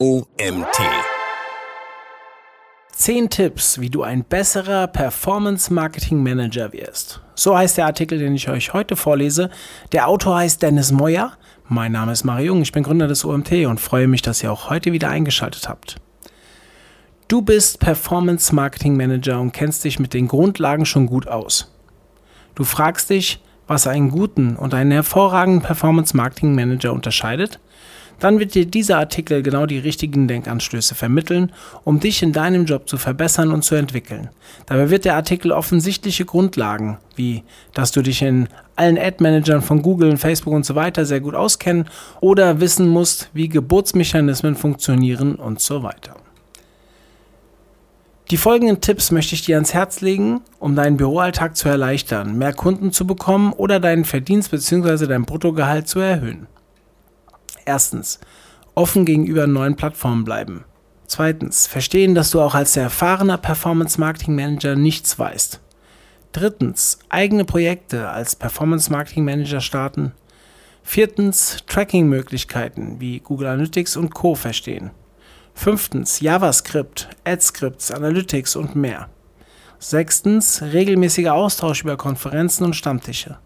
OMT. 10 Tipps, wie du ein besserer Performance Marketing Manager wirst. So heißt der Artikel, den ich euch heute vorlese. Der Autor heißt Dennis Moyer. Mein Name ist Mario Jung, ich bin Gründer des OMT und freue mich, dass ihr auch heute wieder eingeschaltet habt. Du bist Performance Marketing Manager und kennst dich mit den Grundlagen schon gut aus. Du fragst dich, was einen guten und einen hervorragenden Performance Marketing Manager unterscheidet? Dann wird dir dieser Artikel genau die richtigen Denkanstöße vermitteln, um dich in deinem Job zu verbessern und zu entwickeln. Dabei wird der Artikel offensichtliche Grundlagen, wie dass du dich in allen Ad-Managern von Google, Facebook und so weiter sehr gut auskennen oder wissen musst, wie Geburtsmechanismen funktionieren und so weiter. Die folgenden Tipps möchte ich dir ans Herz legen, um deinen Büroalltag zu erleichtern, mehr Kunden zu bekommen oder deinen Verdienst bzw. dein Bruttogehalt zu erhöhen. Erstens, offen gegenüber neuen Plattformen bleiben. Zweitens, verstehen, dass du auch als erfahrener Performance Marketing Manager nichts weißt. Drittens, eigene Projekte als Performance Marketing Manager starten. Viertens, Tracking-Möglichkeiten wie Google Analytics und Co. verstehen. Fünftens JavaScript, AdScripts, Analytics und mehr. Sechstens regelmäßiger Austausch über Konferenzen und Stammtische.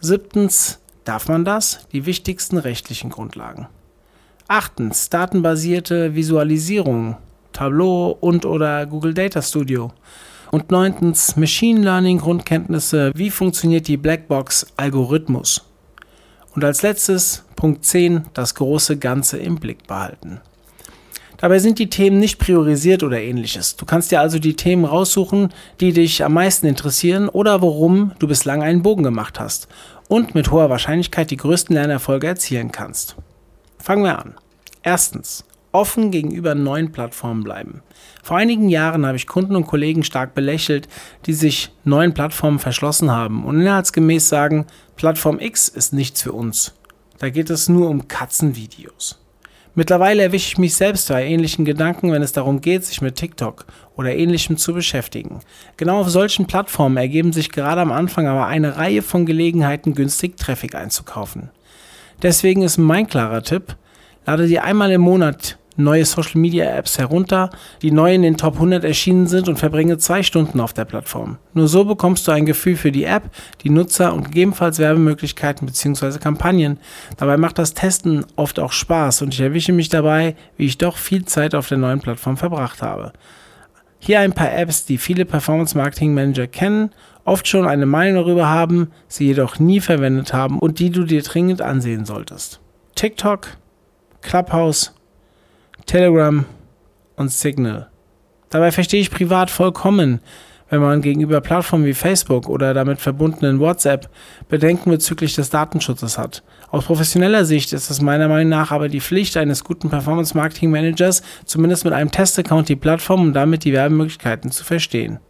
Siebtens darf man das? Die wichtigsten rechtlichen Grundlagen. Achtens datenbasierte Visualisierung, Tableau und oder Google Data Studio. Und neuntens Machine Learning Grundkenntnisse, wie funktioniert die Blackbox Algorithmus. Und als letztes Punkt 10 das große Ganze im Blick behalten. Dabei sind die Themen nicht priorisiert oder ähnliches. Du kannst dir also die Themen raussuchen, die dich am meisten interessieren oder worum du bislang einen Bogen gemacht hast und mit hoher Wahrscheinlichkeit die größten Lernerfolge erzielen kannst. Fangen wir an. Erstens, offen gegenüber neuen Plattformen bleiben. Vor einigen Jahren habe ich Kunden und Kollegen stark belächelt, die sich neuen Plattformen verschlossen haben und inhaltsgemäß sagen, Plattform X ist nichts für uns. Da geht es nur um Katzenvideos. Mittlerweile erwische ich mich selbst bei ähnlichen Gedanken, wenn es darum geht, sich mit TikTok oder ähnlichem zu beschäftigen. Genau auf solchen Plattformen ergeben sich gerade am Anfang aber eine Reihe von Gelegenheiten, günstig Traffic einzukaufen. Deswegen ist mein klarer Tipp, lade dir einmal im Monat neue Social Media Apps herunter, die neu in den Top 100 erschienen sind und verbringe zwei Stunden auf der Plattform. Nur so bekommst du ein Gefühl für die App, die Nutzer und gegebenenfalls Werbemöglichkeiten bzw. Kampagnen. Dabei macht das Testen oft auch Spaß und ich erwische mich dabei, wie ich doch viel Zeit auf der neuen Plattform verbracht habe. Hier ein paar Apps, die viele Performance Marketing Manager kennen, oft schon eine Meinung darüber haben, sie jedoch nie verwendet haben und die du dir dringend ansehen solltest. TikTok, Clubhouse, Telegram und Signal. Dabei verstehe ich privat vollkommen, wenn man gegenüber Plattformen wie Facebook oder damit verbundenen WhatsApp Bedenken bezüglich des Datenschutzes hat. Aus professioneller Sicht ist es meiner Meinung nach aber die Pflicht eines guten Performance Marketing Managers, zumindest mit einem Testaccount die Plattform und damit die Werbemöglichkeiten zu verstehen.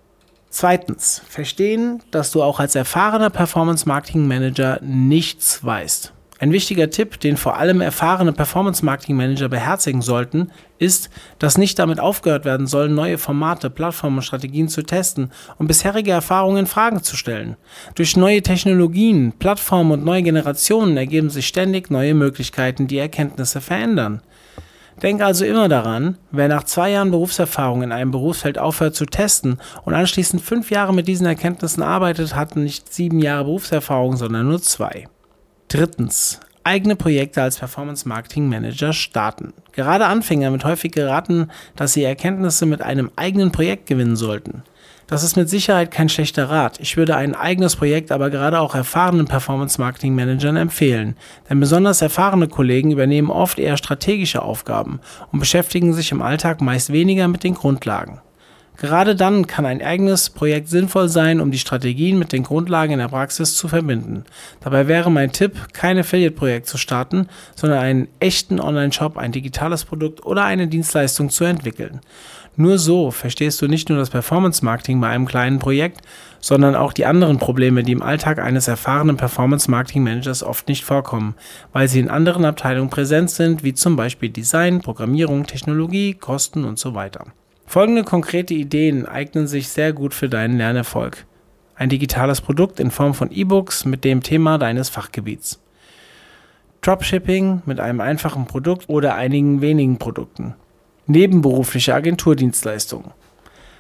Zweitens, verstehen, dass du auch als erfahrener Performance Marketing Manager nichts weißt. Ein wichtiger Tipp, den vor allem erfahrene Performance-Marketing-Manager beherzigen sollten, ist, dass nicht damit aufgehört werden soll, neue Formate, Plattformen und Strategien zu testen und bisherige Erfahrungen in Fragen zu stellen. Durch neue Technologien, Plattformen und neue Generationen ergeben sich ständig neue Möglichkeiten, die Erkenntnisse verändern. Denk also immer daran, wer nach zwei Jahren Berufserfahrung in einem Berufsfeld aufhört zu testen und anschließend fünf Jahre mit diesen Erkenntnissen arbeitet, hat nicht sieben Jahre Berufserfahrung, sondern nur zwei. Drittens. Eigene Projekte als Performance Marketing Manager starten. Gerade Anfänger wird häufig geraten, dass sie Erkenntnisse mit einem eigenen Projekt gewinnen sollten. Das ist mit Sicherheit kein schlechter Rat. Ich würde ein eigenes Projekt aber gerade auch erfahrenen Performance Marketing Managern empfehlen, denn besonders erfahrene Kollegen übernehmen oft eher strategische Aufgaben und beschäftigen sich im Alltag meist weniger mit den Grundlagen. Gerade dann kann ein eigenes Projekt sinnvoll sein, um die Strategien mit den Grundlagen in der Praxis zu verbinden. Dabei wäre mein Tipp, kein Affiliate-Projekt zu starten, sondern einen echten Online-Shop, ein digitales Produkt oder eine Dienstleistung zu entwickeln. Nur so verstehst du nicht nur das Performance-Marketing bei einem kleinen Projekt, sondern auch die anderen Probleme, die im Alltag eines erfahrenen Performance-Marketing-Managers oft nicht vorkommen, weil sie in anderen Abteilungen präsent sind, wie zum Beispiel Design, Programmierung, Technologie, Kosten und so weiter. Folgende konkrete Ideen eignen sich sehr gut für deinen Lernerfolg. Ein digitales Produkt in Form von E-Books mit dem Thema deines Fachgebiets. Dropshipping mit einem einfachen Produkt oder einigen wenigen Produkten. Nebenberufliche Agenturdienstleistungen.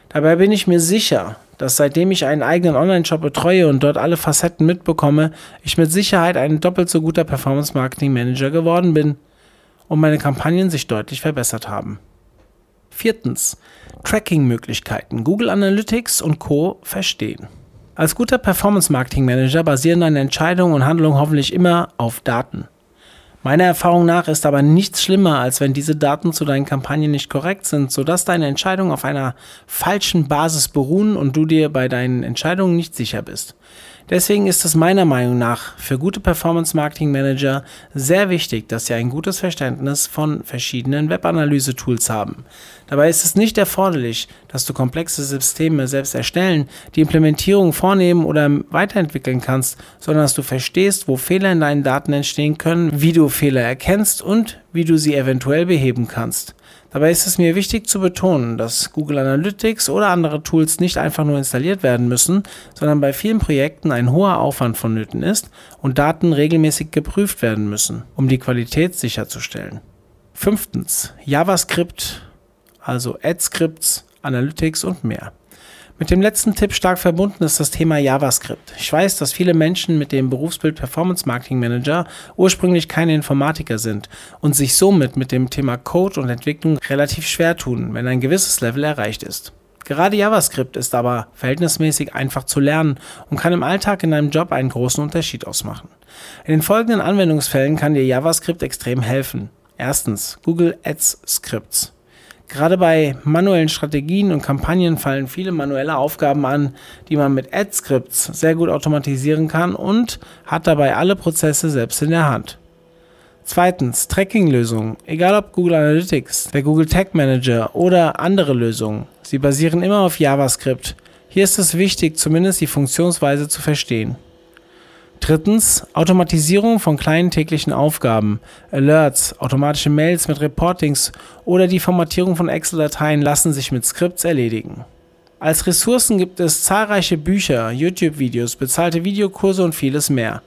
Dabei bin ich mir sicher, dass seitdem ich einen eigenen Online-Shop betreue und dort alle Facetten mitbekomme, ich mit Sicherheit ein doppelt so guter Performance-Marketing-Manager geworden bin und meine Kampagnen sich deutlich verbessert haben. Viertens. Tracking-Möglichkeiten. Google Analytics und Co. verstehen. Als guter Performance-Marketing-Manager basieren deine Entscheidungen und Handlungen hoffentlich immer auf Daten. Meiner Erfahrung nach ist aber nichts schlimmer, als wenn diese Daten zu deinen Kampagnen nicht korrekt sind, sodass deine Entscheidungen auf einer falschen Basis beruhen und du dir bei deinen Entscheidungen nicht sicher bist. Deswegen ist es meiner Meinung nach für gute Performance Marketing Manager sehr wichtig, dass sie ein gutes Verständnis von verschiedenen Webanalyse-Tools haben. Dabei ist es nicht erforderlich, dass du komplexe Systeme selbst erstellen, die Implementierung vornehmen oder weiterentwickeln kannst, sondern dass du verstehst, wo Fehler in deinen Daten entstehen können, wie du Fehler erkennst und wie du sie eventuell beheben kannst. Dabei ist es mir wichtig zu betonen, dass Google Analytics oder andere Tools nicht einfach nur installiert werden müssen, sondern bei vielen Projekten ein hoher Aufwand vonnöten ist und Daten regelmäßig geprüft werden müssen, um die Qualität sicherzustellen. Fünftens, JavaScript, also AdScripts, Analytics und mehr. Mit dem letzten Tipp stark verbunden ist das Thema JavaScript. Ich weiß, dass viele Menschen mit dem Berufsbild Performance Marketing Manager ursprünglich keine Informatiker sind und sich somit mit dem Thema Code und Entwicklung relativ schwer tun, wenn ein gewisses Level erreicht ist. Gerade JavaScript ist aber verhältnismäßig einfach zu lernen und kann im Alltag in deinem Job einen großen Unterschied ausmachen. In den folgenden Anwendungsfällen kann dir JavaScript extrem helfen. Erstens Google Ads Scripts. Gerade bei manuellen Strategien und Kampagnen fallen viele manuelle Aufgaben an, die man mit Ad-Scripts sehr gut automatisieren kann und hat dabei alle Prozesse selbst in der Hand. Zweitens, Tracking-Lösungen, egal ob Google Analytics, der Google Tag Manager oder andere Lösungen. Sie basieren immer auf JavaScript. Hier ist es wichtig, zumindest die Funktionsweise zu verstehen. Drittens, Automatisierung von kleinen täglichen Aufgaben, Alerts, automatische Mails mit Reportings oder die Formatierung von Excel-Dateien lassen sich mit Skripts erledigen. Als Ressourcen gibt es zahlreiche Bücher, YouTube-Videos, bezahlte Videokurse und vieles mehr.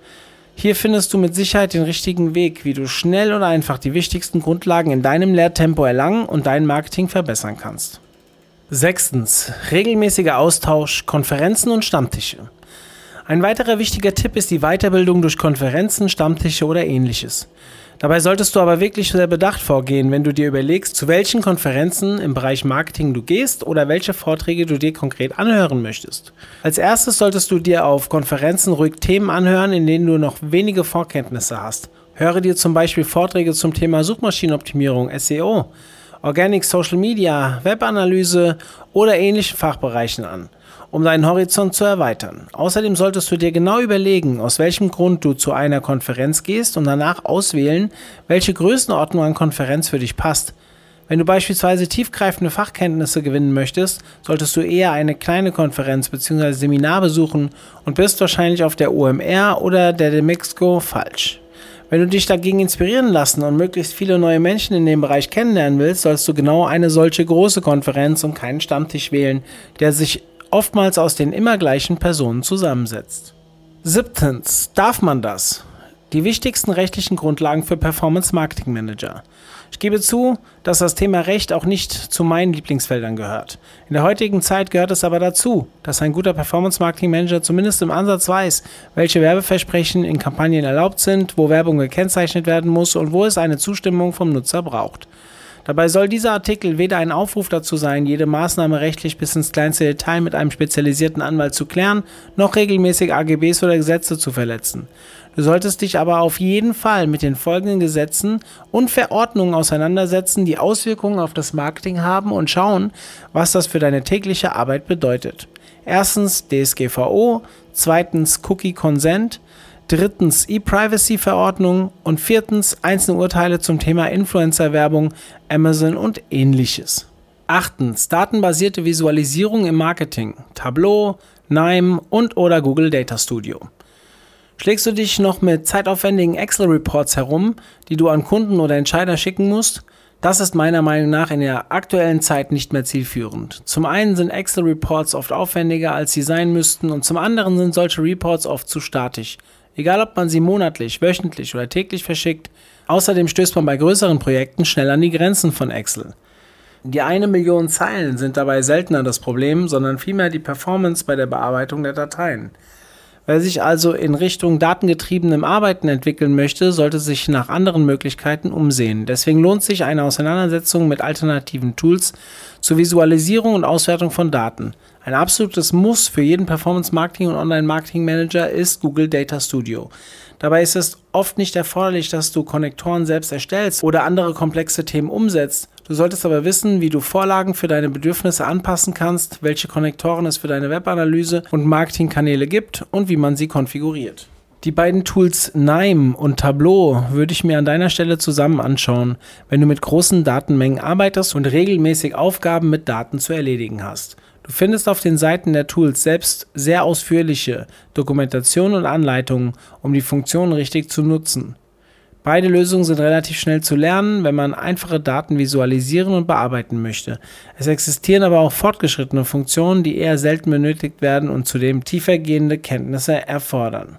Hier findest du mit Sicherheit den richtigen Weg, wie du schnell und einfach die wichtigsten Grundlagen in deinem Lehrtempo erlangen und dein Marketing verbessern kannst. Sechstens, regelmäßiger Austausch, Konferenzen und Stammtische. Ein weiterer wichtiger Tipp ist die Weiterbildung durch Konferenzen, Stammtische oder ähnliches. Dabei solltest du aber wirklich sehr bedacht vorgehen, wenn du dir überlegst, zu welchen Konferenzen im Bereich Marketing du gehst oder welche Vorträge du dir konkret anhören möchtest. Als erstes solltest du dir auf Konferenzen ruhig Themen anhören, in denen du noch wenige Vorkenntnisse hast. Höre dir zum Beispiel Vorträge zum Thema Suchmaschinenoptimierung, SEO, Organic Social Media, Webanalyse oder ähnlichen Fachbereichen an um deinen Horizont zu erweitern. Außerdem solltest du dir genau überlegen, aus welchem Grund du zu einer Konferenz gehst und danach auswählen, welche Größenordnung an Konferenz für dich passt. Wenn du beispielsweise tiefgreifende Fachkenntnisse gewinnen möchtest, solltest du eher eine kleine Konferenz bzw. Seminar besuchen und bist wahrscheinlich auf der OMR oder der Demexco falsch. Wenn du dich dagegen inspirieren lassen und möglichst viele neue Menschen in dem Bereich kennenlernen willst, sollst du genau eine solche große Konferenz und keinen Stammtisch wählen, der sich oftmals aus den immer gleichen Personen zusammensetzt. Siebtens, darf man das? Die wichtigsten rechtlichen Grundlagen für Performance Marketing Manager. Ich gebe zu, dass das Thema Recht auch nicht zu meinen Lieblingsfeldern gehört. In der heutigen Zeit gehört es aber dazu, dass ein guter Performance Marketing Manager zumindest im Ansatz weiß, welche Werbeversprechen in Kampagnen erlaubt sind, wo Werbung gekennzeichnet werden muss und wo es eine Zustimmung vom Nutzer braucht. Dabei soll dieser Artikel weder ein Aufruf dazu sein, jede Maßnahme rechtlich bis ins kleinste Detail mit einem spezialisierten Anwalt zu klären, noch regelmäßig AGBs oder Gesetze zu verletzen. Du solltest dich aber auf jeden Fall mit den folgenden Gesetzen und Verordnungen auseinandersetzen, die Auswirkungen auf das Marketing haben und schauen, was das für deine tägliche Arbeit bedeutet. Erstens DSGVO, zweitens Cookie Consent, drittens E-Privacy-Verordnung und viertens einzelne Urteile zum Thema Influencer-Werbung, Amazon und ähnliches. Achtens datenbasierte Visualisierung im Marketing, Tableau, NIME und oder Google Data Studio. Schlägst du dich noch mit zeitaufwendigen Excel-Reports herum, die du an Kunden oder Entscheider schicken musst? Das ist meiner Meinung nach in der aktuellen Zeit nicht mehr zielführend. Zum einen sind Excel-Reports oft aufwendiger, als sie sein müssten, und zum anderen sind solche Reports oft zu statisch. egal ob man sie monatlich, wöchentlich oder täglich verschickt. Außerdem stößt man bei größeren Projekten schnell an die Grenzen von Excel. Die eine Million Zeilen sind dabei seltener das Problem, sondern vielmehr die Performance bei der Bearbeitung der Dateien. Wer sich also in Richtung datengetriebenem Arbeiten entwickeln möchte, sollte sich nach anderen Möglichkeiten umsehen. Deswegen lohnt sich eine Auseinandersetzung mit alternativen Tools zur Visualisierung und Auswertung von Daten. Ein absolutes Muss für jeden Performance Marketing und Online Marketing Manager ist Google Data Studio. Dabei ist es oft nicht erforderlich, dass du Konnektoren selbst erstellst oder andere komplexe Themen umsetzt. Du solltest aber wissen, wie du Vorlagen für deine Bedürfnisse anpassen kannst, welche Konnektoren es für deine Webanalyse und Marketingkanäle gibt und wie man sie konfiguriert. Die beiden Tools Nime und Tableau würde ich mir an deiner Stelle zusammen anschauen, wenn du mit großen Datenmengen arbeitest und regelmäßig Aufgaben mit Daten zu erledigen hast. Du findest auf den Seiten der Tools selbst sehr ausführliche Dokumentationen und Anleitungen, um die Funktionen richtig zu nutzen. Beide Lösungen sind relativ schnell zu lernen, wenn man einfache Daten visualisieren und bearbeiten möchte. Es existieren aber auch fortgeschrittene Funktionen, die eher selten benötigt werden und zudem tiefergehende Kenntnisse erfordern.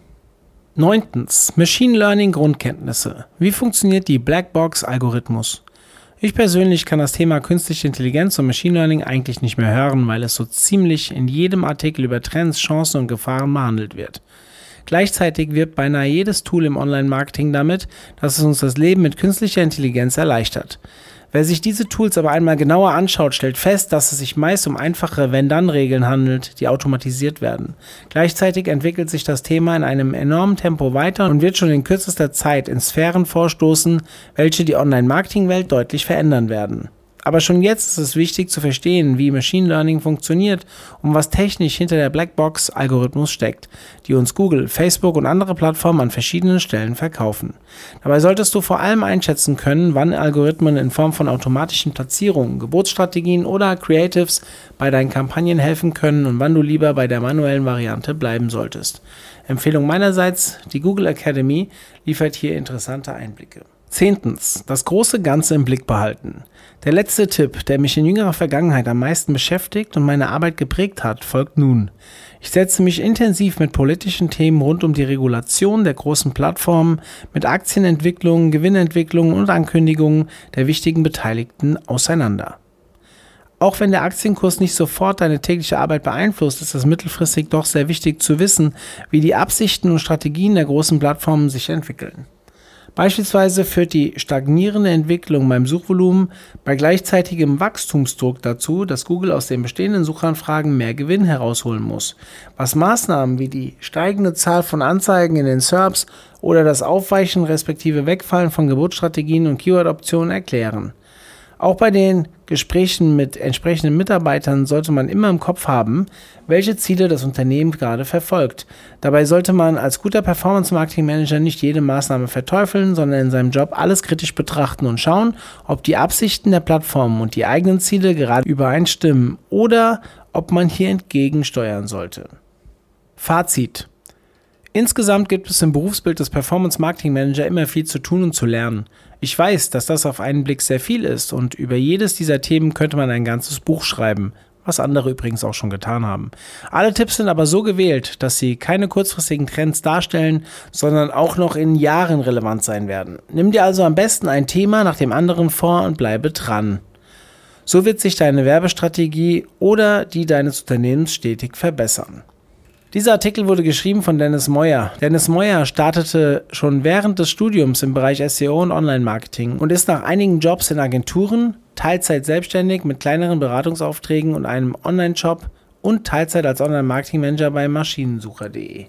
Neuntens. Machine Learning Grundkenntnisse. Wie funktioniert die Blackbox-Algorithmus? Ich persönlich kann das Thema künstliche Intelligenz und Machine Learning eigentlich nicht mehr hören, weil es so ziemlich in jedem Artikel über Trends, Chancen und Gefahren behandelt wird. Gleichzeitig wirbt beinahe jedes Tool im Online-Marketing damit, dass es uns das Leben mit künstlicher Intelligenz erleichtert. Wer sich diese Tools aber einmal genauer anschaut, stellt fest, dass es sich meist um einfache Wenn-Dann-Regeln handelt, die automatisiert werden. Gleichzeitig entwickelt sich das Thema in einem enormen Tempo weiter und wird schon in kürzester Zeit in Sphären vorstoßen, welche die Online-Marketing-Welt deutlich verändern werden. Aber schon jetzt ist es wichtig zu verstehen, wie Machine Learning funktioniert und was technisch hinter der Blackbox-Algorithmus steckt, die uns Google, Facebook und andere Plattformen an verschiedenen Stellen verkaufen. Dabei solltest du vor allem einschätzen können, wann Algorithmen in Form von automatischen Platzierungen, Geburtsstrategien oder Creatives bei deinen Kampagnen helfen können und wann du lieber bei der manuellen Variante bleiben solltest. Empfehlung meinerseits, die Google Academy liefert hier interessante Einblicke. Zehntens, das große Ganze im Blick behalten. Der letzte Tipp, der mich in jüngerer Vergangenheit am meisten beschäftigt und meine Arbeit geprägt hat, folgt nun. Ich setze mich intensiv mit politischen Themen rund um die Regulation der großen Plattformen, mit Aktienentwicklungen, Gewinnentwicklungen und Ankündigungen der wichtigen Beteiligten auseinander. Auch wenn der Aktienkurs nicht sofort deine tägliche Arbeit beeinflusst, ist es mittelfristig doch sehr wichtig zu wissen, wie die Absichten und Strategien der großen Plattformen sich entwickeln. Beispielsweise führt die stagnierende Entwicklung beim Suchvolumen bei gleichzeitigem Wachstumsdruck dazu, dass Google aus den bestehenden Suchanfragen mehr Gewinn herausholen muss, was Maßnahmen wie die steigende Zahl von Anzeigen in den SERPs oder das Aufweichen respektive Wegfallen von Geburtsstrategien und Keyword-Optionen erklären. Auch bei den Gesprächen mit entsprechenden Mitarbeitern sollte man immer im Kopf haben, welche Ziele das Unternehmen gerade verfolgt. Dabei sollte man als guter Performance-Marketing-Manager nicht jede Maßnahme verteufeln, sondern in seinem Job alles kritisch betrachten und schauen, ob die Absichten der Plattform und die eigenen Ziele gerade übereinstimmen oder ob man hier entgegensteuern sollte. Fazit. Insgesamt gibt es im Berufsbild des Performance Marketing Manager immer viel zu tun und zu lernen. Ich weiß, dass das auf einen Blick sehr viel ist und über jedes dieser Themen könnte man ein ganzes Buch schreiben, was andere übrigens auch schon getan haben. Alle Tipps sind aber so gewählt, dass sie keine kurzfristigen Trends darstellen, sondern auch noch in Jahren relevant sein werden. Nimm dir also am besten ein Thema nach dem anderen vor und bleibe dran. So wird sich deine Werbestrategie oder die deines Unternehmens stetig verbessern. Dieser Artikel wurde geschrieben von Dennis Moyer. Dennis Moyer startete schon während des Studiums im Bereich SEO und Online-Marketing und ist nach einigen Jobs in Agenturen, Teilzeit selbstständig mit kleineren Beratungsaufträgen und einem Online-Shop und Teilzeit als Online-Marketing-Manager bei Maschinensucher.de.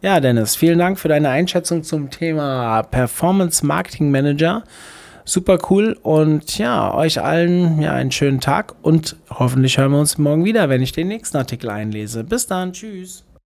Ja, Dennis, vielen Dank für deine Einschätzung zum Thema Performance Marketing Manager. Super cool und ja, euch allen ja einen schönen Tag und hoffentlich hören wir uns morgen wieder, wenn ich den nächsten Artikel einlese. Bis dann, tschüss.